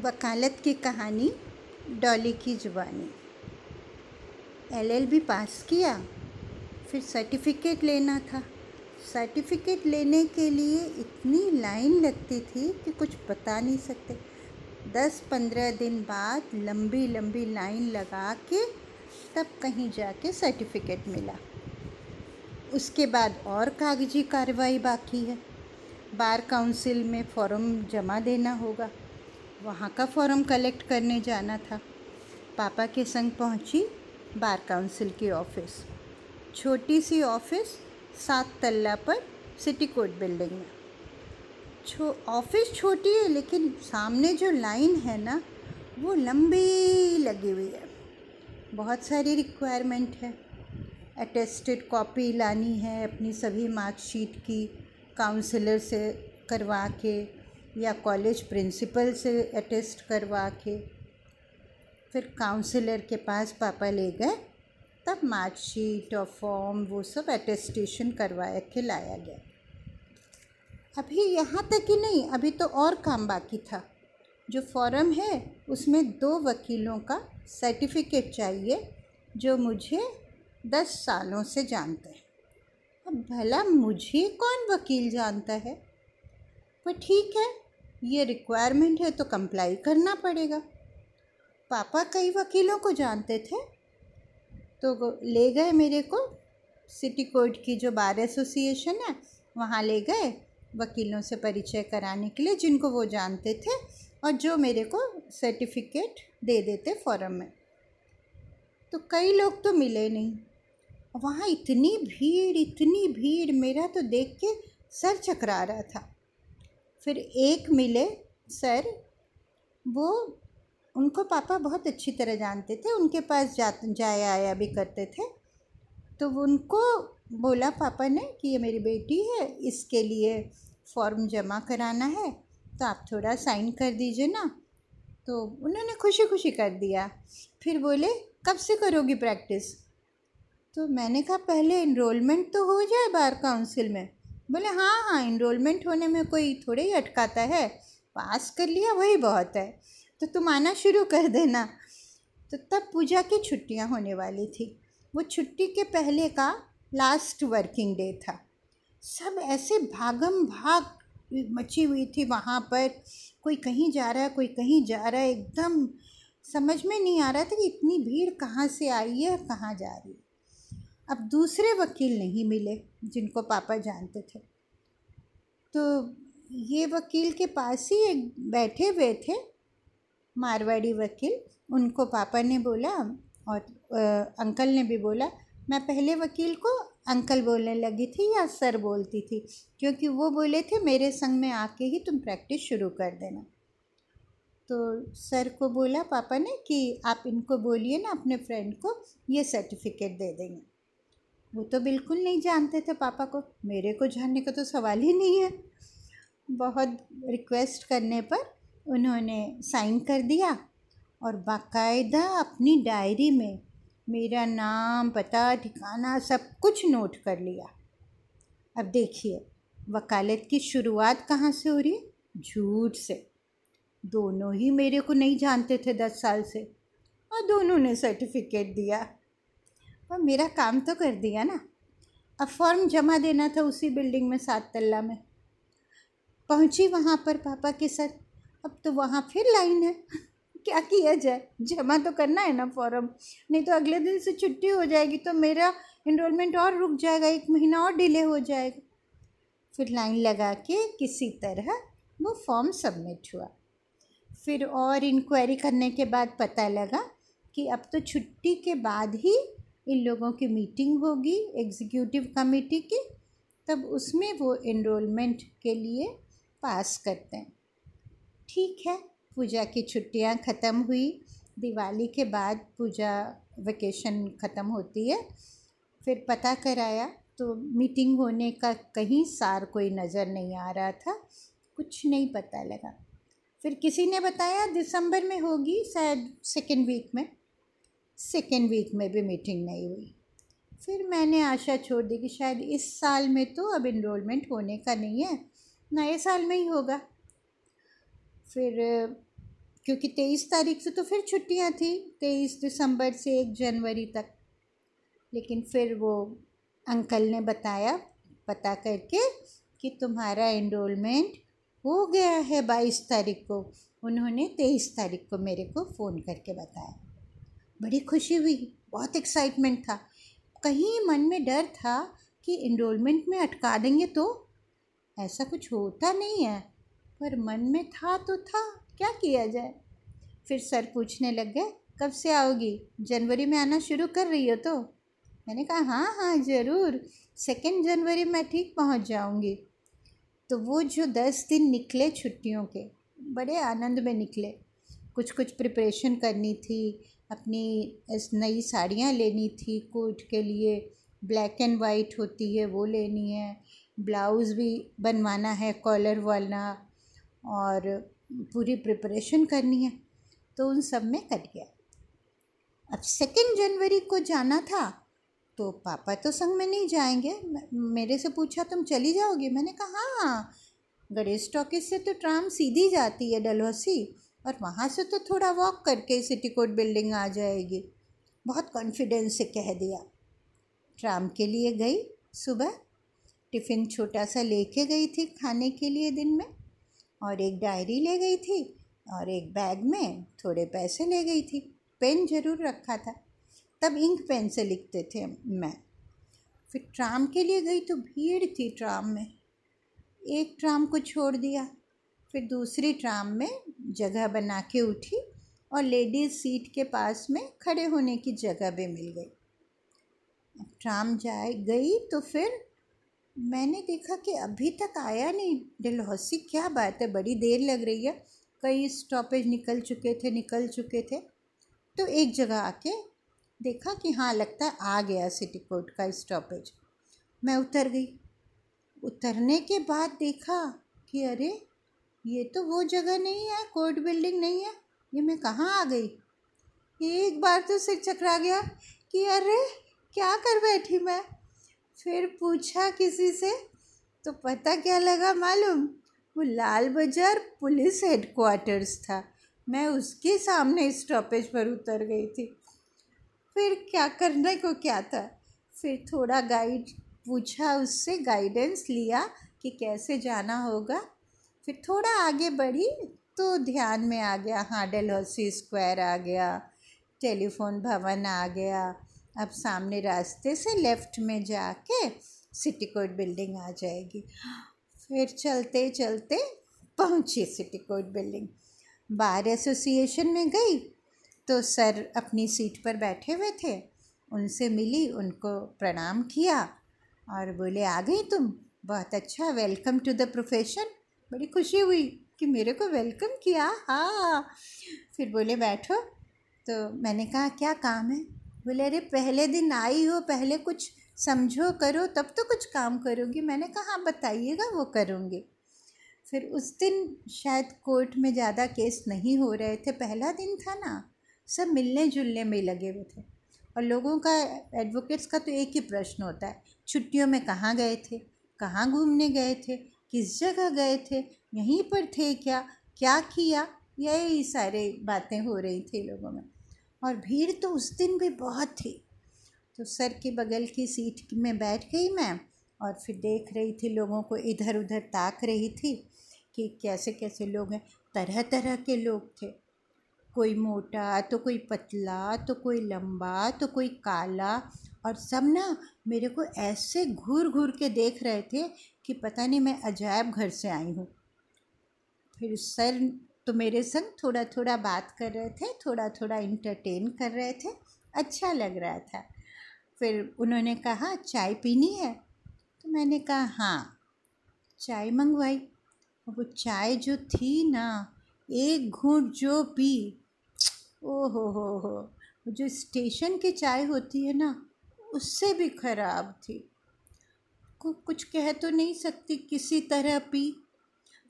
वकालत की कहानी, डॉली की ज़ुबानी। एलएलबी पास किया, फिर सर्टिफिकेट लेना था। सर्टिफिकेट लेने के लिए इतनी लाइन लगती थी कि कुछ बता नहीं सकते। दस पंद्रह दिन बाद लंबी लंबी लाइन लगा के तब कहीं जाके सर्टिफिकेट मिला। उसके बाद और कागज़ी कार्रवाई बाकी है। बार काउंसिल में फॉर्म जमा देना होगा। वहाँ का फॉर्म कलेक्ट करने जाना था। पापा के संग पहुँची बार काउंसिल की ऑफ़िस। छोटी सी ऑफ़िस सात तल्ला पर सिटी कोर्ट बिल्डिंग में। छो, ऑफ़िस छोटी है, लेकिन सामने जो लाइन है ना, वो लंबी लगी हुई है। बहुत सारी रिक्वायरमेंट है। अटेस्टेड कॉपी लानी है अपनी सभी मार्कशीट की काउंसलर से करवा के। या कॉलेज प्रिंसिपल से अटेस्ट करवा के फिर काउंसलर के पास पापा ले गए, तब मार्कशीट और फॉर्म वो सब अटेस्टेशन करवाया के लाया गया। अभी यहाँ तक ही नहीं, अभी तो और काम बाकी था। जो फॉर्म है, उसमें दो वकीलों का सर्टिफिकेट चाहिए, जो मुझे दस सालों से जानते हैं। अब भला मुझे कौन वकील जानता है? पर ठीक है ये रिक्वायरमेंट है तो कंप्लाई करना पड़ेगा। पापा कई वकीलों को जानते थे तो ले गए मेरे को। सिटी कोर्ट की जो बार एसोसिएशन है, वहाँ ले गए वकीलों से परिचय कराने के लिए, जिनको वो जानते थे और जो मेरे को सर्टिफिकेट दे देते फॉरम में। तो कई लोग तो मिले नहीं। वहाँ इतनी भीड़ इतनी भीड़, मेरा तो देख के सर चकरा रहा था। फिर एक मिले सर, वो उनको पापा बहुत अच्छी तरह जानते थे, उनके पास जा, जाया आया भी करते थे। तो उनको बोला पापा ने कि ये मेरी बेटी है, इसके लिए फॉर्म जमा कराना है तो आप थोड़ा साइन कर दीजिए ना। तो उन्होंने खुशी खुशी कर दिया। फिर बोले, कब से करोगी प्रैक्टिस? तो मैंने कहा, पहले इनरोलमेंट तो हो जाए बार काउंसिल में। बोले हाँ हाँ इनरोलमेंट होने में कोई थोड़े ही अटकाता है। पास कर लिया, वही बहुत है। तो तुम आना शुरू कर देना। तो तब पूजा की छुट्टियाँ होने वाली थी। वो छुट्टी के पहले का लास्ट वर्किंग डे था। सब ऐसे भागम भाग मची हुई थी वहाँ पर। कोई कहीं जा रहा है, कोई कहीं जा रहा है। एकदम समझ में नहीं आ रहा था कि इतनी भीड़ कहाँ से आई है कहाँ जा रही है। अब दूसरे वकील नहीं मिले जिनको पापा जानते थे। तो ये वकील के पास ही एक बैठे हुए थे मारवाड़ी वकील। उनको पापा ने बोला और आ, अंकल ने भी बोला मैं पहले वकील को अंकल बोलने लगी थी या सर बोलती थी? क्योंकि वो बोले थे मेरे संग में आके ही तुम प्रैक्टिस शुरू कर देना। तो सर को बोला पापा ने कि आप इनको बोलिए ना अपने फ्रेंड को ये सर्टिफिकेट दे देंगे। वो तो बिल्कुल नहीं जानते थे पापा को। मेरे को जानने का तो सवाल ही नहीं है। बहुत रिक्वेस्ट करने पर उन्होंने साइन कर दिया और बाकायदा अपनी डायरी में मेरा नाम, पता, ठिकाना सब कुछ नोट कर लिया। अब देखिए, वकालत की शुरुआत कहाँ से हो रही है? झूठ से। दोनों ही मेरे को नहीं जानते थे दस साल से और दोनों ने सर्टिफिकेट दिया। पर मेरा काम तो कर दिया ना। अब फॉर्म जमा देना था उसी बिल्डिंग में सात तल्ला में। पहुँची वहाँ पर पापा के साथ। अब तो वहाँ फिर लाइन है। क्या किया जाए? जमा तो करना है ना फॉर्म। नहीं तो अगले दिन से छुट्टी हो जाएगी तो मेरा इनरोलमेंट और रुक जाएगा। एक महीना और डिले हो जाएगा। फिर लाइन लगा के किसी तरह वो फॉर्म सबमिट हुआ। फिर और इंक्वायरी करने के बाद पता लगा कि अब तो छुट्टी के बाद ही इन लोगों की मीटिंग होगी, एग्जीक्यूटिव कमेटी की, तब उसमें वो इनरोलमेंट के लिए पास करते हैं। ठीक है, पूजा की छुट्टियाँ ख़त्म हुई, दिवाली के बाद पूजा वेकेशन ख़त्म होती है। फिर पता कराया तो मीटिंग होने का कहीं सार कोई नज़र नहीं आ रहा था, कुछ नहीं पता लगा। फिर किसी ने बताया, दिसंबर में होगी, शायद सेकेंड वीक में। सेकेंड वीक में भी मीटिंग नहीं हुई। फिर मैंने आशा छोड़ दी कि शायद इस साल में तो अब इनरोलमेंट होने का नहीं है नए साल में ही होगा। फिर, क्योंकि तेईस तारीख से तो फिर छुट्टियाँ थी, तेईस दिसंबर से एक जनवरी तक। लेकिन फिर वो अंकल ने बताया, पता करके कि तुम्हारा एनरोलमेंट हो गया है बाईस तारीख को। उन्होंने तेईस तारीख को मेरे को फ़ोन करके बताया। बड़ी खुशी हुई, बहुत एक्साइटमेंट था। कहीं मन में डर था कि इनरोलमेंट में अटका देंगे तो? ऐसा कुछ होता नहीं है, पर मन में था तो था, क्या किया जाए? फिर सर पूछने लग गए, कब से आओगी? जनवरी में आना शुरू कर रही हो तो? मैंने कहा हाँ हाँ ज़रूर सेकेंड जनवरी मैं ठीक पहुँच जाऊँगी। तो वो जो दस दिन निकले छुट्टियों के, बड़े आनंद में निकले। कुछ कुछ प्रिपरेशन करनी थी अपनी नई साड़ियाँ लेनी थी कोट के लिए। ब्लैक एंड वाइट होती है, वो लेनी है। ब्लाउज़ भी बनवाना है, कॉलर वाला, और पूरी प्रिपरेशन करनी है। तो उन सब में कट गया। अब सेकेंड जनवरी को जाना था तो पापा तो संग में नहीं जाएँगे। मेरे से पूछा, तुम चली जाओगी? मैंने कहा हाँ। गणेश टॉकीज से तो ट्राम सीधी जाती है, डलहौसी। और वहाँ से तो थोड़ा वॉक करके सिटी कोर्ट बिल्डिंग आ जाएगी। बहुत कॉन्फिडेंस से कह दिया। ट्राम के लिए गई सुबह। टिफ़िन छोटा सा लेके गई थी खाने के लिए दिन में। और एक डायरी ले गई थी और एक बैग में थोड़े पैसे ले गई थी। पेन ज़रूर रखा था। तब इंक पेन से लिखते थे मैं। फिर ट्राम के लिए गई तो भीड़ थी ट्राम में। एक ट्राम को छोड़ दिया। फिर दूसरी ट्राम में जगह बना के उठी और लेडीज़ सीट के पास में खड़े होने की जगह भी मिल गई। ट्राम जाए, गई तो फिर मैंने देखा कि अभी तक आया नहीं। डलहौसी, क्या बात है, बड़ी देर लग रही है। कई स्टॉपेज निकल चुके थे, निकल चुके थे। तो एक जगह आके देखा कि हाँ लगता है आ गया सिटी कोर्ट का स्टॉपेज मैं उतर गई। उतरने के बाद देखा कि अरे ये तो वो जगह नहीं है, कोर्ट बिल्डिंग नहीं है। ये मैं कहाँ आ गई? एक बार तो सिर चकरा गया कि अरे, क्या कर बैठी मैं? फिर पूछा किसी से तो पता क्या लगा मालूम? वो लाल बाज़ार पुलिस हेडक्वार्टर्स था। मैं उसके सामने स्टॉपेज पर उतर गई थी। फिर क्या करने को क्या था? फिर थोड़ा गाइड पूछा उससे गाइडेंस लिया कि कैसे जाना होगा। फिर थोड़ा आगे बढ़ी तो ध्यान में आ गया हाँ डलहौसी स्क्वायर आ गया, टेलीफोन भवन आ गया। अब सामने रास्ते से लेफ़्ट में जाके सिटी कोर्ट बिल्डिंग आ जाएगी। फिर चलते चलते पहुँची city court building. Bar association में गई तो सर अपनी सीट पर बैठे हुए थे। उनसे मिली, उनको प्रणाम किया और बोले, आ गई तुम? बहुत अच्छा वेलकम टू द प्रोफेशन बड़ी खुशी हुई कि मेरे को वेलकम किया। हाँ। फिर बोले, बैठो। तो मैंने कहा, क्या काम है? बोले, अरे, पहले दिन आई हो, पहले कुछ समझो, करो, तब तो कुछ काम करोगी। मैंने कहा हाँ बताइएगा, वो करूँगी। फिर उस दिन शायद कोर्ट में ज़्यादा केस नहीं हो रहे थे, पहला दिन था ना, सब मिलने जुलने में लगे हुए थे। और लोगों का एडवोकेट्स का तो एक ही प्रश्न होता है, छुट्टियों में कहाँ गए थे, कहाँ घूमने गए थे किस जगह गए थे? यहीं पर थे क्या? क्या किया? यही सारे बातें हो रही थी लोगों में। और भीड़ तो उस दिन भी बहुत थी। तो सर के बगल की सीट में बैठ गई मैं और फिर देख रही थी लोगों को इधर उधर ताक रही थी कि कैसे कैसे लोग हैं। तरह तरह के लोग थे। कोई मोटा तो कोई पतला तो कोई लंबा तो कोई काला। और सब ना मेरे को ऐसे घूर घूर के देख रहे थे कि पता नहीं मैं अजायब घर से आई हूँ। फिर सर तो मेरे संग थोड़ा थोड़ा बात कर रहे थे थोड़ा थोड़ा इंटरटेन कर रहे थे अच्छा लग रहा था। फिर उन्होंने कहा, चाय पीनी है? तो मैंने कहा हाँ। चाय मंगवाई। वो चाय जो थी ना, एक घूट जो पी ओ हो हो हो जो स्टेशन की चाय होती है ना, उससे भी ख़राब थी। कुछ कह तो नहीं सकती किसी तरह पी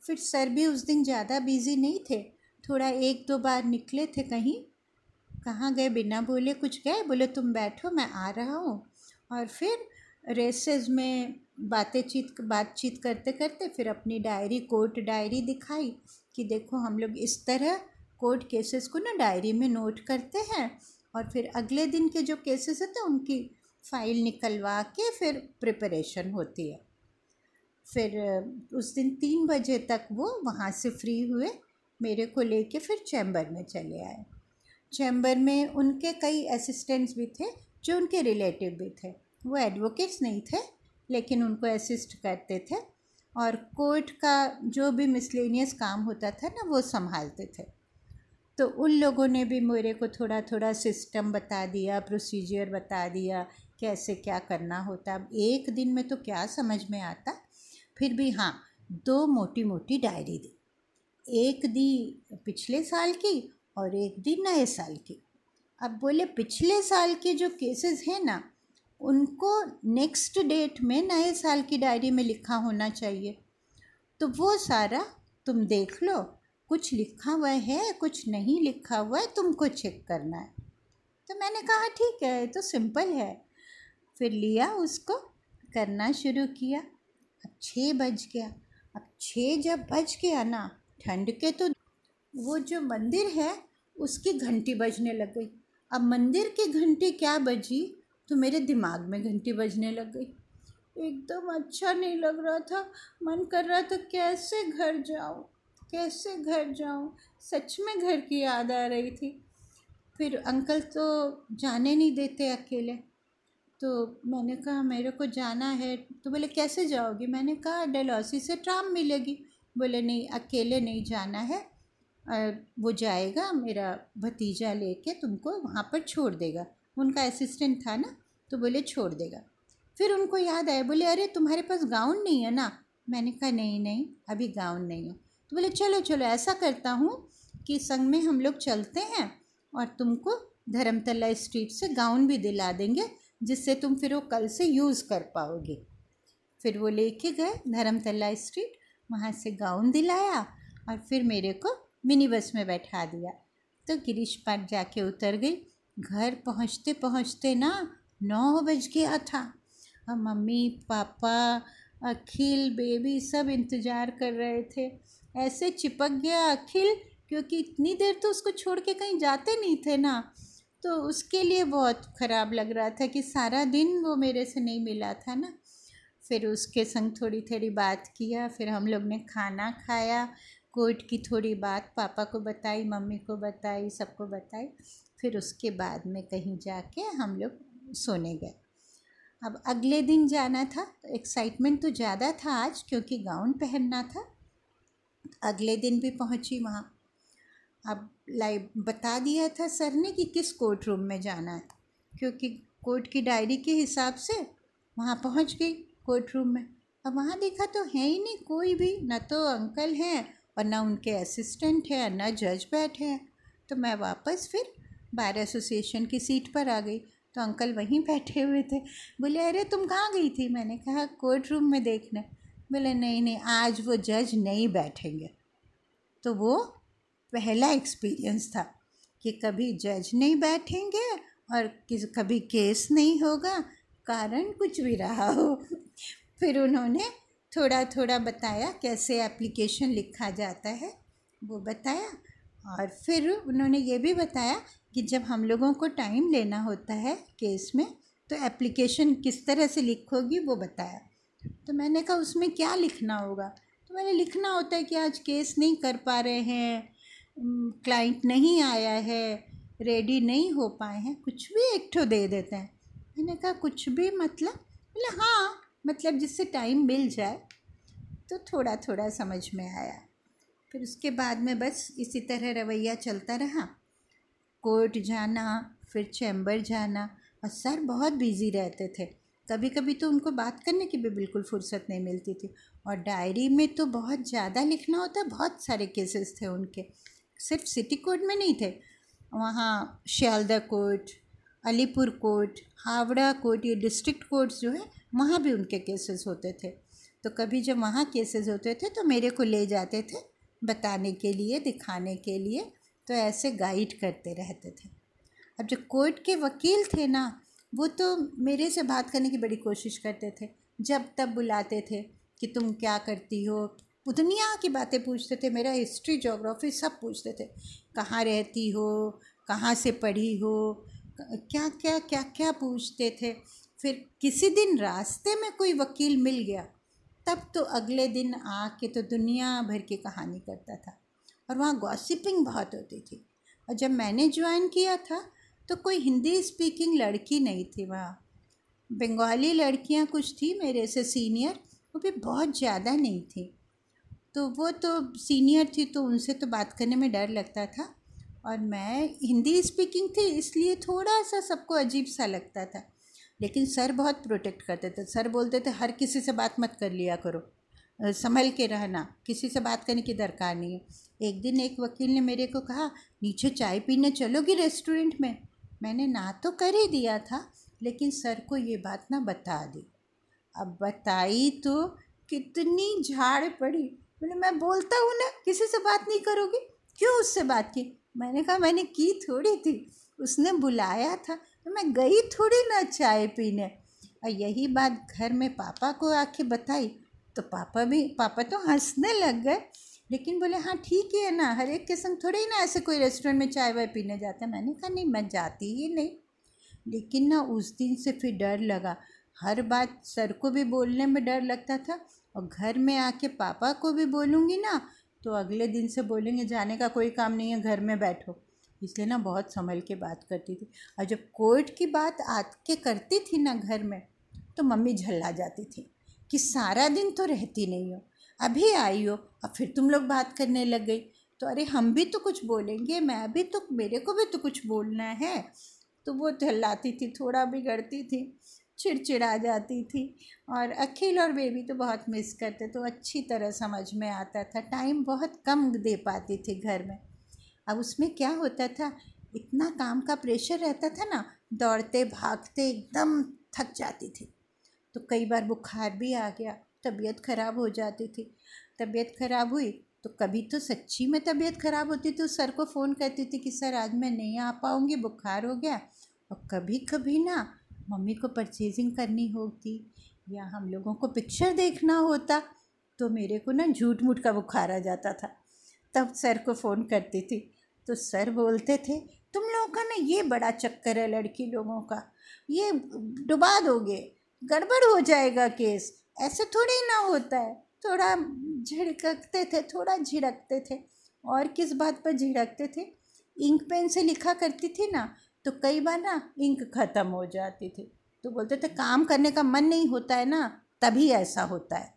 फिर सर भी उस दिन ज़्यादा बिज़ी नहीं थे। थोड़ा एक दो बार निकले थे कहीं। कहाँ गए? बिना बोले कुछ गए? बोले, तुम बैठो, मैं आ रहा हूँ। और फिर रेसेस में बातें चीत, बातचीत करते करते फिर अपनी डायरी कोर्ट डायरी दिखाई कि देखो, हम लोग इस तरह कोर्ट केसेस को ना डायरी में नोट करते हैं। और फिर अगले दिन के जो केसेस होते हैं उनकी फ़ाइल निकलवा के फिर प्रिपरेशन होती है। फिर उस दिन तीन बजे तक वो वहाँ से फ्री हुए, मेरे को लेके फिर चैम्बर में चले आए। चैम्बर में उनके कई असिस्टेंट्स भी थे, जो उनके रिलेटिव भी थे। वो एडवोकेट्स नहीं थे, लेकिन उनको असिस्ट करते थे और कोर्ट का जो भी मिसलेनियस काम होता था ना, वो संभालते थे। तो उन लोगों ने भी मेरे को थोड़ा थोड़ा सिस्टम बता दिया, प्रोसीजर बता दिया कैसे क्या करना होता, अब एक दिन में तो क्या समझ में आता? फिर भी हाँ दो मोटी मोटी डायरी दी। एक दी पिछले साल की और एक दी नए साल की। अब बोले, पिछले साल के जो केसेस हैं ना, उनको नेक्स्ट डेट में नए साल की डायरी में लिखा होना चाहिए। तो वो सारा तुम देख लो, कुछ लिखा हुआ है, कुछ नहीं लिखा हुआ है, तुमको चेक करना है। तो मैंने कहा, ठीक है तो सिंपल है। फिर लिया, उसको करना शुरू किया। अब छः बज गया। अब छः जब बज गया ना, ठंड के तो वो जो मंदिर है, उसकी घंटी बजने लग गई। अब मंदिर की घंटी क्या बजी तो मेरे दिमाग में घंटी बजने लग गई। एकदम अच्छा नहीं लग रहा था। मन कर रहा था, कैसे घर जाऊँ? कैसे घर जाऊँ? सच में घर की याद आ रही थी। फिर अंकल तो जाने नहीं देते अकेले। तो मैंने कहा, मेरे को जाना है। तो बोले, कैसे जाओगी? मैंने कहा डलहौसी से ट्राम मिलेगी। बोले, नहीं, अकेले नहीं जाना है। वो जाएगा, मेरा भतीजा लेके तुमको वहाँ पर छोड़ देगा। उनका असिस्टेंट था ना तो बोले, छोड़ देगा। फिर उनको याद आया, बोले, अरे, तुम्हारे पास गाउन नहीं है ना? मैंने कहा, नहीं नहीं, अभी गाउन नहीं है। तो बोले, चलो चलो, ऐसा करता हूँ कि संग में हम लोग चलते हैं और तुमको धर्मतला स्ट्रीट से गाउन भी दिला देंगे जिससे तुम फिर वो कल से यूज़ कर पाओगे। फिर वो लेके गए धर्मतला स्ट्रीट, वहाँ से गाउन दिलाया और फिर मेरे को मिनी बस में बैठा दिया। तो गिरीश पार्क जाके उतर गई। घर पहुँचते पहुँचते ना नौ बज गया था। और मम्मी, पापा, अखिल, बेबी सब इंतज़ार कर रहे थे। ऐसे चिपक गया अखिल, क्योंकि इतनी देर तो उसको छोड़ के कहीं जाते नहीं थे ना। तो उसके लिए बहुत ख़राब लग रहा था कि सारा दिन वो मेरे से नहीं मिला था ना। फिर उसके संग थोड़ी थोड़ी बात किया, फिर हम लोग ने खाना खाया, कोर्ट की थोड़ी बात पापा को बताई, मम्मी को बताई, सबको बताई। फिर उसके बाद में कहीं जाके हम लोग सोने गए। अब अगले दिन जाना था तो एक्साइटमेंट तो ज़्यादा था आज, क्योंकि गाउन पहनना था। अगले दिन भी पहुँची वहाँ। अब लाइव बता दिया था सर ने कि किस कोर्ट रूम में जाना है, क्योंकि कोर्ट की डायरी के हिसाब से वहाँ पहुँच गई कोर्ट रूम में। अब वहाँ देखा तो है ही नहीं कोई भी, न तो अंकल हैं और ना उनके असिस्टेंट हैं और ना जज बैठे हैं। तो मैं वापस फिर बार एसोसिएशन की सीट पर आ गई। तो अंकल वहीं बैठे हुए थे। बोले, अरे, तुम कहाँ गई थी? मैंने कहा, कोर्ट रूम में देखने। बोले, नहीं नहीं, आज वो जज नहीं बैठेंगे। तो वो पहला एक्सपीरियंस था कि कभी जज नहीं बैठेंगे और किस, कभी केस नहीं होगा, कारण कुछ भी रहा हो। फिर उन्होंने थोड़ा थोड़ा बताया कैसे एप्लीकेशन लिखा जाता है, वो बताया। और फिर उन्होंने ये भी बताया कि जब हम लोगों को टाइम लेना होता है केस में तो एप्लीकेशन किस तरह से लिखोगी वो बताया। तो मैंने कहा, उसमें क्या लिखना होगा? तो मैंने, लिखना होता है कि आज केस नहीं कर पा रहे हैं क्लाइंट नहीं आया है रेडी नहीं हो पाए हैं, कुछ भी एक ठो दे देते हैं। मैंने कहा, कुछ भी मतलब? बोले हाँ मतलब जिससे टाइम मिल जाए। तो थोड़ा थोड़ा समझ में आया। फिर उसके बाद में बस इसी तरह रवैया चलता रहा। कोर्ट जाना, फिर चैम्बर जाना, और सर बहुत बिज़ी रहते थे। कभी कभी तो उनको बात करने की भी बिल्कुल फुर्सत नहीं मिलती थी। और डायरी में तो बहुत ज़्यादा लिखना होता, बहुत सारे केसेस थे उनके। सिर्फ़ सिटी कोर्ट में नहीं थे, वहाँ Sealdah court Alipore court Howrah court, ये डिस्ट्रिक्ट कोर्ट्स जो है, वहाँ भी उनके केसेस होते थे। तो कभी जब वहाँ केसेस होते थे तो मेरे को ले जाते थे बताने के लिए, दिखाने के लिए तो ऐसे गाइड करते रहते थे। अब जो कोर्ट के वकील थे ना, वो तो मेरे से बात करने की बड़ी कोशिश करते थे। जब तब बुलाते थे कि तुम क्या करती हो दुनिया की बातें पूछते थे, मेरा हिस्ट्री जोग्राफी सब पूछते थे। कहाँ रहती हो? कहाँ से पढ़ी हो? क्या क्या क्या क्या पूछते थे? फिर किसी दिन रास्ते में कोई वकील मिल गया, तब तो अगले दिन आके तो दुनिया भर की कहानी करता था और वहाँ गॉसिपिंग बहुत होती थी। और जब मैंने ज्वाइन किया था तो कोई हिंदी स्पीकिंग लड़की नहीं थी वहाँ। बंगाली लड़कियाँ कुछ थी मेरे से सीनियर वो भी बहुत ज़्यादा नहीं थी। तो वो तो सीनियर थी तो उनसे तो बात करने में डर लगता था और मैं हिंदी स्पीकिंग थी इसलिए थोड़ा सा सबको अजीब सा लगता था। लेकिन सर बहुत प्रोटेक्ट करते थे। सर बोलते थे, हर किसी से बात मत कर लिया करो। संभल के रहना। किसी से बात करने की दरकार नहीं है। एक दिन एक वकील ने मेरे को कहा, नीचे चाय पीने चलोगी रेस्टोरेंट में? मैंने, ना तो कर ही दिया था, लेकिन सर को ये बात ना बता दी। अब बताई तो कितनी झाड़ पड़ी। बोले, मैं बोलता हूँ ना, किसी से बात नहीं करोगी? क्यों उससे बात की? मैंने कहा, मैंने की थोड़ी थी, उसने बुलाया था तो मैं गई थोड़ी ना चाय पीने। और यही बात घर में पापा को आके बताई तो पापा भी, पापा तो हंसने लग गए। लेकिन बोले हाँ ठीक है ना, हर एक के संग थोड़े ही ना ऐसे कोई रेस्टोरेंट में चाय वाय पीने जाते मैंने कहा, नहीं, मैं जाती ही नहीं। लेकिन ना, उस दिन से फिर डर लगा। हर बात सर को भी बोलने में डर लगता था और घर में आके पापा को भी बोलूँगी ना तो अगले दिन से बोलेंगे, जाने का कोई काम नहीं है, घर में बैठो। इसलिए ना बहुत संभल के बात करती थी। और जब कोर्ट की बात आके करती थी ना घर में तो मम्मी झल्ला जाती थी कि सारा दिन तो रहती नहीं हो, अभी आई हो और फिर तुम लोग बात करने लग गई। तो अरे, हम भी तो कुछ बोलेंगे, मैं भी तो मेरे को भी तो कुछ बोलना है। तो वो झल्लाती थी, थोड़ा बिगड़ती थी। चिड़चिड़ा जाती थी और अखिल और बेबी तो बहुत मिस करते तो अच्छी तरह समझ में आता था। टाइम बहुत कम दे पाती थी घर में। अब उसमें क्या होता था? इतना काम का प्रेशर रहता था ना, दौड़ते, भागते एकदम थक जाती थी। तो कई बार बुखार भी आ गया, तबीयत ख़राब हो जाती थी। तबीयत ख़राब हुई तो कभी तो सच्ची में तबीयत ख़राब होती तो सर को फ़ोन करती थी कि, सर, आज मैं नहीं आ पाऊँगी, बुखार हो गया। और कभी कभी ना मम्मी को परचेजिंग करनी होती या हम लोगों को पिक्चर देखना होता तो मेरे को ना झूठ मूठ का बुखार आ जाता था। तब सर को फ़ोन करती थी। तो सर बोलते थे, तुम लोगों का ना ये बड़ा चक्कर है लड़की लोगों का। ये डुबा दोगे। गड़बड़ हो जाएगा केस। ऐसे थोड़ी ना होता है। थोड़ा झिड़कते थे, थोड़ा झिड़कते थे। और किस बात पर झिड़कते थे? इंक पेन से लिखा करती थी ना तो कई बार ना इंक ख़त्म हो जाती थी। तो बोलते थे, काम करने का मन नहीं होता है ना, तभी ऐसा होता है।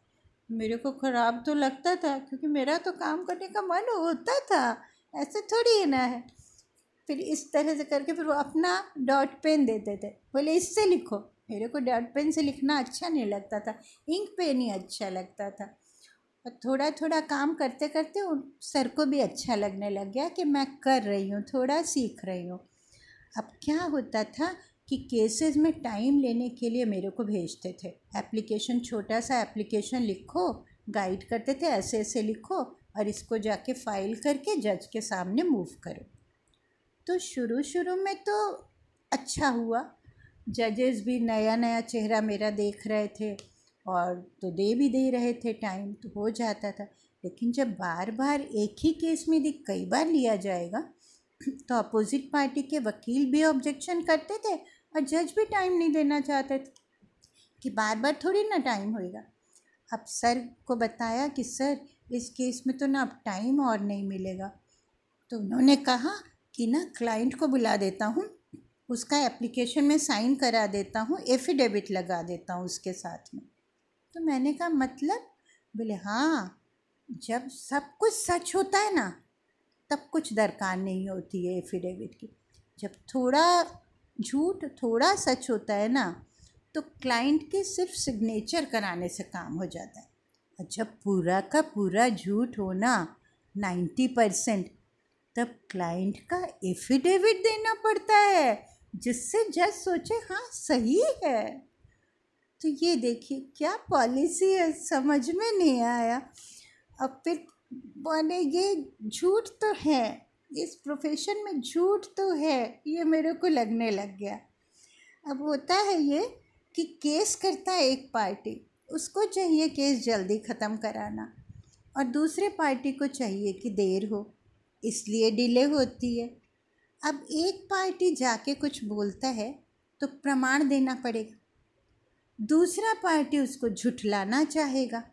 मेरे को ख़राब तो लगता था, क्योंकि मेरा तो काम करने का मन होता था। ऐसे थोड़ी है ना है। फिर इस तरह से करके फिर वो अपना डॉट पेन देते थे। बोले, इससे लिखो। मेरे को डॉट पेन से लिखना अच्छा नहीं लगता था। इंक पेन ही अच्छा लगता था। और थोड़ा थोड़ा काम करते करते उन सर को भी अच्छा लगने लग गया कि मैं कर रही हूँ, थोड़ा सीख रही हूँ। अब क्या होता था कि केसेस में टाइम लेने के लिए मेरे को भेजते थे। एप्लीकेशन छोटा सा एप्लीकेशन लिखो गाइड करते थे, ऐसे ऐसे लिखो और इसको जाके फ़ाइल करके जज के सामने मूव करो। तो शुरू शुरू में तो अच्छा हुआ। जजेस भी नया नया चेहरा मेरा देख रहे थे और तो दे भी दे रहे थे टाइम तो हो जाता था। लेकिन जब बार बार एक ही केस में यदि कई बार लिया जाएगा तो अपोजिट पार्टी के वकील भी ऑब्जेक्शन करते थे और जज भी टाइम नहीं देना चाहते थे कि बार बार थोड़ी ना टाइम होएगा। अब सर को बताया कि सर इस केस में तो ना अब टाइम और नहीं मिलेगा। तो उन्होंने कहा कि ना क्लाइंट को बुला देता हूँ, उसका एप्लीकेशन में साइन करा देता हूँ एफिडेविट लगा देता हूँ उसके साथ में। तो मैंने कहा मतलब? बोले हाँ जब सब कुछ सच होता है ना तब कुछ दरकार नहीं होती है एफिडेविट की। जब थोड़ा झूठ, थोड़ा सच होता है ना तो क्लाइंट के सिर्फ़ सिग्नेचर कराने से काम हो जाता है। और जब पूरा का पूरा झूठ होना नाइन्टी परसेंट तब क्लाइंट का एफिडेविट देना पड़ता है, जिससे जज सोचे हाँ सही है। तो ये देखिए, क्या पॉलिसी है, समझ में नहीं आया। अब फिर बोले, ये झूठ तो है। इस प्रोफेशन में झूठ तो है। ये मेरे को लगने लग गया। अब होता है ये कि केस करता है एक पार्टी। उसको चाहिए केस जल्दी ख़त्म कराना। और दूसरे पार्टी को चाहिए कि देर हो। इसलिए डिले होती है। अब एक पार्टी जाके कुछ बोलता है तो प्रमाण देना पड़ेगा। दूसरा पार्टी उसको झुठलाना चाहेगा।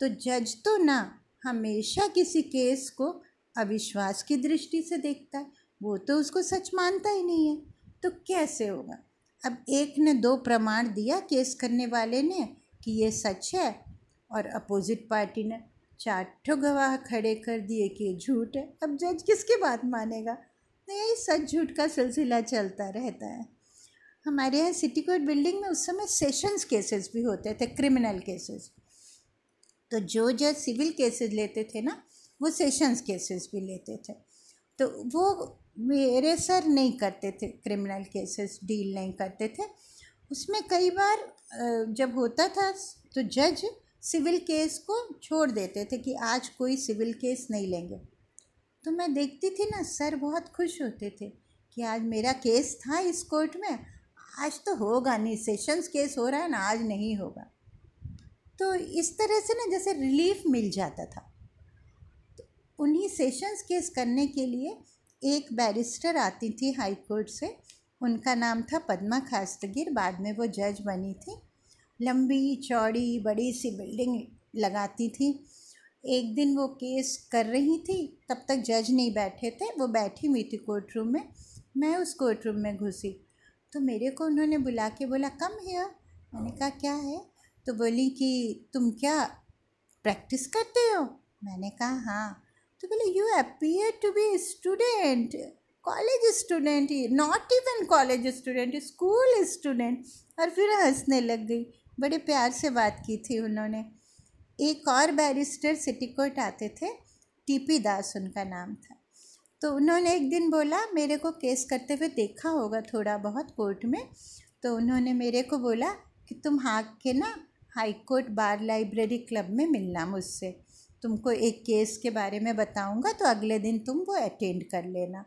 तो जज तो ना हमेशा किसी केस को अविश्वास की दृष्टि से देखता है। वो तो उसको सच मानता ही नहीं है। तो कैसे होगा? अब एक ने दो प्रमाण दिया केस करने वाले ने कि ये सच है और अपोजिट पार्टी ने चार ठो गवाह खड़े कर दिए कि ये झूठ है। अब जज किसकी बात मानेगा? यही सच झूठ का सिलसिला चलता रहता है। हमारे यहाँ सिटी कोर्ट बिल्डिंग में उस समय सेशंस केसेस भी होते थे, क्रिमिनल केसेस। तो जो जज सिविल केसेस लेते थे ना, वो सेशंस केसेस भी लेते थे। तो वो मेरे सर नहीं करते थे, क्रिमिनल केसेस डील नहीं करते थे। उसमें कई बार जब होता था तो जज सिविल केस को छोड़ देते थे कि आज कोई सिविल केस नहीं लेंगे। तो मैं देखती थी ना, सर बहुत खुश होते थे कि आज मेरा केस था इस कोर्ट में, आज तो होगा नहीं, सेशंस केस हो रहा है ना, आज नहीं होगा। तो इस तरह से ना जैसे रिलीफ मिल जाता था। तो उन्हीं सेशंस केस करने के लिए एक बैरिस्टर आती थी हाई कोर्ट से। उनका नाम था पद्मा खास्तगिर। बाद में वो जज बनी थी। लंबी, चौड़ी, बड़ी सी बिल्डिंग लगाती थी। एक दिन वो केस कर रही थी। तब तक जज नहीं बैठे थे। वो बैठी हुई थी कोर्ट रूम में। मैं उस कोर्ट रूम में घुसी। तो मेरे को उन्होंने बुला के बोला, कम हियर मैंने कहा, क्या है? तो बोली कि, तुम क्या प्रैक्टिस करते हो? मैंने कहा हाँ. तो बोले you appear to be student college student not even college student school student और फिर हंसने लग गई। बड़े प्यार से बात की थी उन्होंने। एक और बैरिस्टर सिटी कोर्ट आते थे। टीपी दास उनका नाम था। तो उन्होंने एक दिन बोला, मेरे को केस करते हुए देखा होगा थोड़ा बहुत कोर्ट में। तो उन्होंने मेरे को बोला कि, तुम हाँ के ना high court bar library club में मिलना मुझसे। तुमको एक केस के बारे में बताऊँगा तो अगले दिन तुम वो अटेंड कर लेना।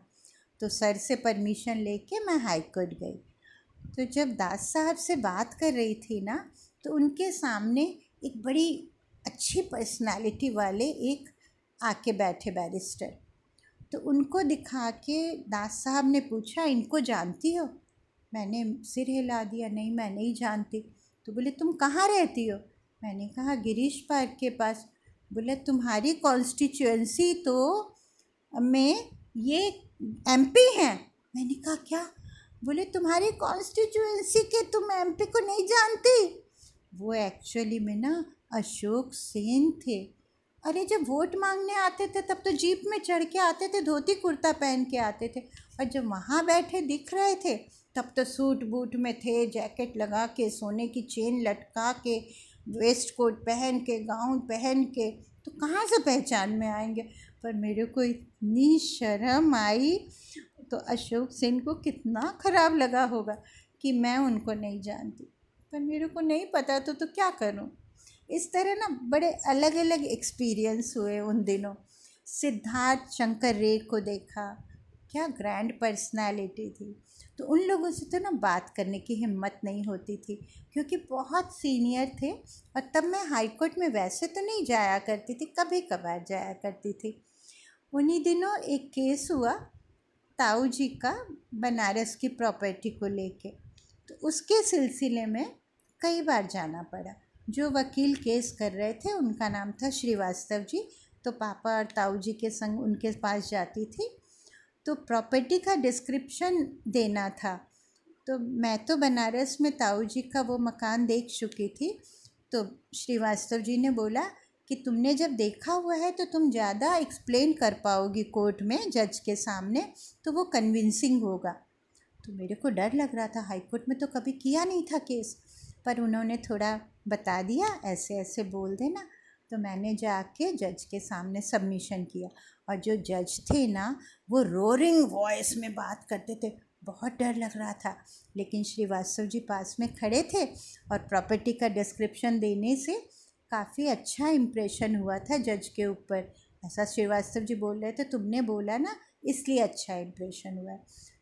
तो सर से परमिशन लेके मैं हाई कोर्ट गई। तो जब दास साहब से बात कर रही थी ना तो उनके सामने एक बड़ी अच्छी पर्सनालिटी वाले एक आके बैठे बैरिस्टर तो उनको दिखा के दास साहब ने पूछा, इनको जानती हो? मैंने सिर हिला दिया, नहीं, मैं नहीं जानती। तो बोले, तुम कहाँ रहती हो? मैंने कहा, गिरीश पार्क के पास। बोले, तुम्हारी कॉन्स्टिट्यूएंसी तो में ये एमपी हैं। मैंने कहा, क्या? बोले, तुम्हारी कॉन्स्टिट्यूएंसी के तुम एमपी को नहीं जानती? वो एक्चुअली में ना अशोक सेन थे। अरे, जब वोट मांगने आते थे, तब तो जीप में चढ़ के आते थे, धोती कुर्ता पहन के आते थे और जब वहाँ बैठे दिख रहे थे तब तो सूट बूट में थे, जैकेट लगा के, सोने की चेन लटका के, वेस्ट कोट पहन के, गाउन पहन के तो कहाँ से पहचान में आएँगे? पर मेरे को इतनी शर्म आई तो अशोक सेन को कितना ख़राब लगा होगा कि मैं उनको नहीं जानती। पर मेरे को नहीं पता तो तो क्या करूँ? इस तरह ना बड़े अलग अलग एक्सपीरियंस हुए उन दिनों। सिद्धार्थ शंकर रे को देखा क्या ग्रैंड पर्सनालिटी थी। तो उन लोगों से तो ना बात करने की हिम्मत नहीं होती थी, क्योंकि बहुत सीनियर थे और तब मैं हाई कोर्ट में वैसे तो नहीं जाया करती थी, कभी कभार जाया करती थी। उन्हीं दिनों एक केस हुआ ताऊ जी का बनारस की प्रॉपर्टी को लेके। तो उसके सिलसिले में कई बार जाना पड़ा। जो वकील केस कर रहे थे, उनका नाम था श्रीवास्तव जी तो पापा और ताऊ जी के संग उनके पास जाती थी। तो प्रॉपर्टी का डिस्क्रिप्शन देना था। तो मैं तो बनारस में ताऊ जी का वो मकान देख चुकी थी। तो श्रीवास्तव जी ने बोला कि तुमने जब देखा हुआ है तो तुम ज़्यादा एक्सप्लेन कर पाओगी कोर्ट में जज के सामने तो वो कन्विंसिंग होगा। तो मेरे को डर लग रहा था। हाई कोर्ट में तो कभी किया नहीं था केस पर उन्होंने थोड़ा बता दिया ऐसे ऐसे बोल देना। तो मैंने जाके जज के सामने सबमिशन किया। और जो जज थे ना, वो रोरिंग वॉइस में बात करते थे। बहुत डर लग रहा था। लेकिन श्रीवास्तव जी पास में खड़े थे और प्रॉपर्टी का डिस्क्रिप्शन देने से काफ़ी अच्छा इम्प्रेशन हुआ था जज के ऊपर। ऐसा श्रीवास्तव जी बोल रहे थे, तुमने बोला ना, इसलिए अच्छा इम्प्रेशन हुआ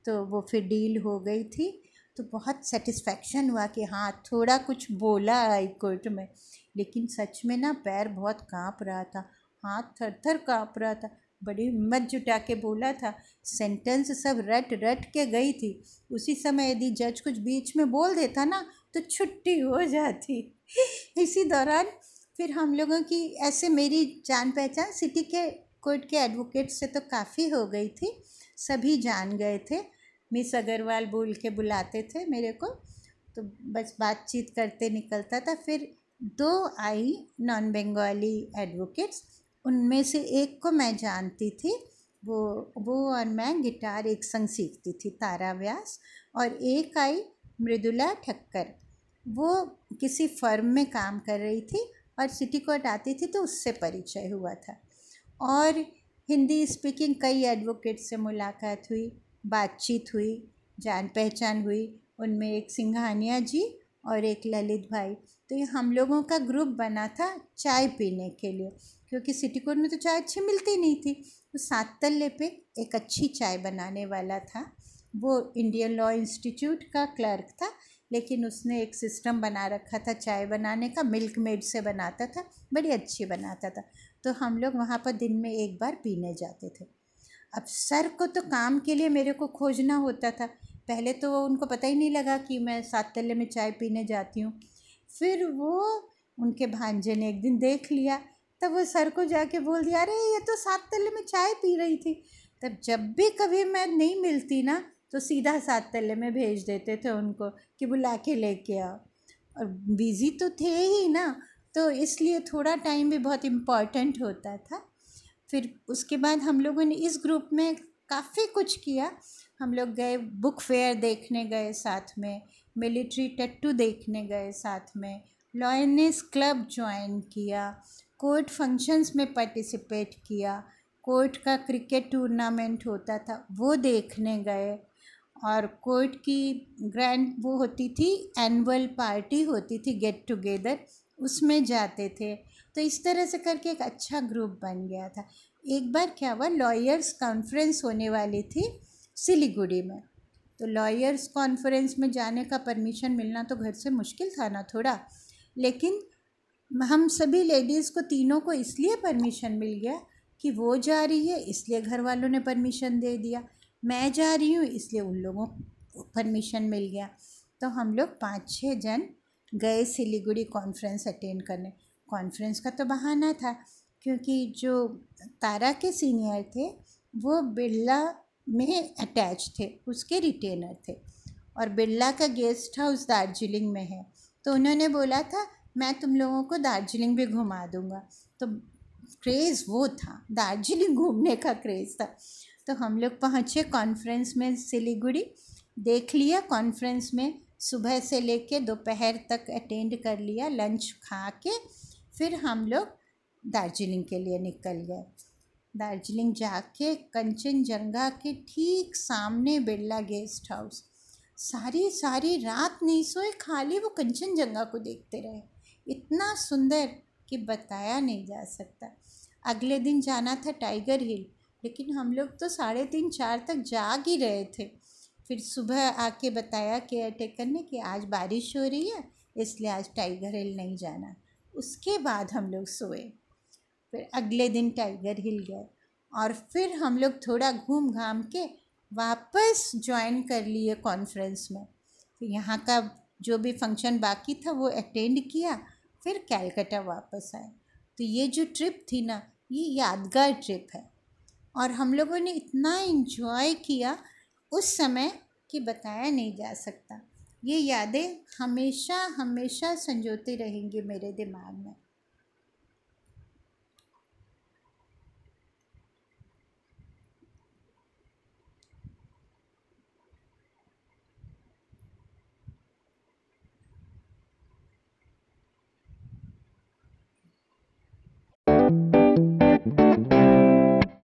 तो वो फिर डील हो गई थी। तो बहुत सेटिस्फेक्शन हुआ कि हाँ थोड़ा कुछ बोला हाई कोर्ट में। लेकिन सच में ना, पैर बहुत काँप रहा था। हाथ थर थर काँप रहा था। बड़ी हिम्मत जुटा के बोला था। सेंटेंस सब रट रट के गई थी। उसी समय यदि जज कुछ बीच में बोल देता ना तो छुट्टी हो जाती। इसी दौरान फिर हम लोगों की ऐसे मेरी जान पहचान सिटी के कोर्ट के एडवोकेट से तो काफ़ी हो गई थी। सभी जान गए थे। मिस अग्रवाल बोल के बुलाते थे मेरे को। तो बस बातचीत करते निकलता था। फिर दो आई नॉन बंगाली एडवोकेट्स उनमें से एक को मैं जानती थी, वो वो और मैं गिटार एक संग सीखती थी, तारा व्यास, और एक आई मृदुला ठक्कर। वो किसी फर्म में काम कर रही थी और सिटी कोर्ट आती थी तो उससे परिचय हुआ था। और हिंदी स्पीकिंग कई एडवोकेट से मुलाकात हुई, बातचीत हुई, जान पहचान हुई। उनमें एक सिंघानिया जी और एक ललित भाई। तो ये हम लोगों का ग्रुप बना था चाय पीने के लिए। क्योंकि सिटी कोर्ट में तो चाय अच्छी मिलती नहीं थी। तो सात तल्ले पे एक अच्छी चाय बनाने वाला था। वो इंडियन लॉ इंस्टीट्यूट का क्लर्क था, लेकिन उसने एक सिस्टम बना रखा था चाय बनाने का मिल्क मेड से बनाता था, बड़ी अच्छी बनाता था। तो हम लोग वहाँ पर दिन में एक बार पीने जाते थे। अब सर को तो काम के लिए मेरे को खोजना होता था। पहले तो वो उनको पता ही नहीं लगा कि मैं सात तल्ले में चाय पीने जाती हूँ। फिर वो उनके भांजे ने एक दिन देख लिया तब वो सर को जाके बोल दिया, अरे, ये तो सात तल्ले में चाय पी रही थी। तब जब भी कभी मैं नहीं मिलती ना तो सीधा सात तल्ले में भेज देते थे उनको कि बुला के लेके आओ। और बिज़ी तो थे ही ना तो इसलिए थोड़ा टाइम भी बहुत इंपॉर्टेंट होता था। फिर उसके बाद हम लोगों ने इस ग्रुप में काफ़ी कुछ किया। हम लोग गए बुक फेयर देखने गए साथ में, मिलिट्री टट्टू देखने गए साथ में, लॉयनेस क्लब ज्वाइन किया कोर्ट फ़ंक्शंस में पार्टिसिपेट किया। कोर्ट का क्रिकेट टूर्नामेंट होता था, वो देखने गए। और कोर्ट की ग्रैंड वो होती थी, एनुअल पार्टी होती थी, गेट टुगेदर, उसमें जाते थे। तो इस तरह से करके एक अच्छा ग्रुप बन गया था। एक बार क्या हुआ, लॉयर्स कॉन्फ्रेंस होने वाली थी सिलीगुड़ी में। तो लॉयर्स कॉन्फ्रेंस में जाने का परमिशन मिलना तो घर से मुश्किल था ना थोड़ा, लेकिन हम सभी लेडीज़ को तीनों को इसलिए परमिशन मिल गया कि वो जा रही है, इसलिए घर वालों ने परमिशन दे दिया। मैं जा रही हूँ, इसलिए उन लोगों को परमिशन मिल गया। तो हम लोग पाँच छः जन गए सिलीगुड़ी कॉन्फ्रेंस अटेंड करने। कॉन्फ्रेंस का तो बहाना था, क्योंकि जो तारा के सीनियर थे, वो बिरला में अटैच थे, उसके रिटेनर थे। और बिरला का गेस्ट हाउस दार्जिलिंग में है। तो उन्होंने बोला था मैं तुम लोगों को दार्जिलिंग भी घुमा दूँगा। तो क्रेज़ वो था, दार्जिलिंग घूमने का क्रेज़ था। तो हम लोग पहुँचे कॉन्फ्रेंस में सिलीगुड़ी, देख लिया कॉन्फ्रेंस में, सुबह से लेके दोपहर तक अटेंड कर लिया लंच खा के, फिर हम लोग दार्जिलिंग के लिए निकल गए। दार्जिलिंग जाके कंचनजंगा के ठीक सामने बिरला गेस्ट हाउस। सारी सारी रात नहीं सोए, खाली वो कंचनजंगा को देखते रहे। इतना सुंदर कि बताया नहीं जा सकता। अगले दिन जाना था टाइगर हिल, लेकिन हम लोग तो साढ़े तीन, चार तक जाग ही रहे थे। फिर सुबह आके बताया केयर टेकर ने कि आज बारिश हो रही है, इसलिए आज टाइगर हिल नहीं जाना। उसके बाद हम लोग सोए। फिर अगले दिन टाइगर हिल गए और फिर हम लोग थोड़ा घूम घाम के वापस ज्वाइन कर लिए कॉन्फ्रेंस में। फिर यहाँ का जो भी फ़ंक्शन बाकी था वो अटेंड किया फिर कैलकटा वापस आए। तो ये जो ट्रिप थी ना, ये यादगार ट्रिप है। और हम लोगों ने इतना इन्जॉय किया, उस समय कि बताया नहीं जा सकता। ये यादें हमेशा हमेशा संजोती रहेंगी मेरे दिमाग में।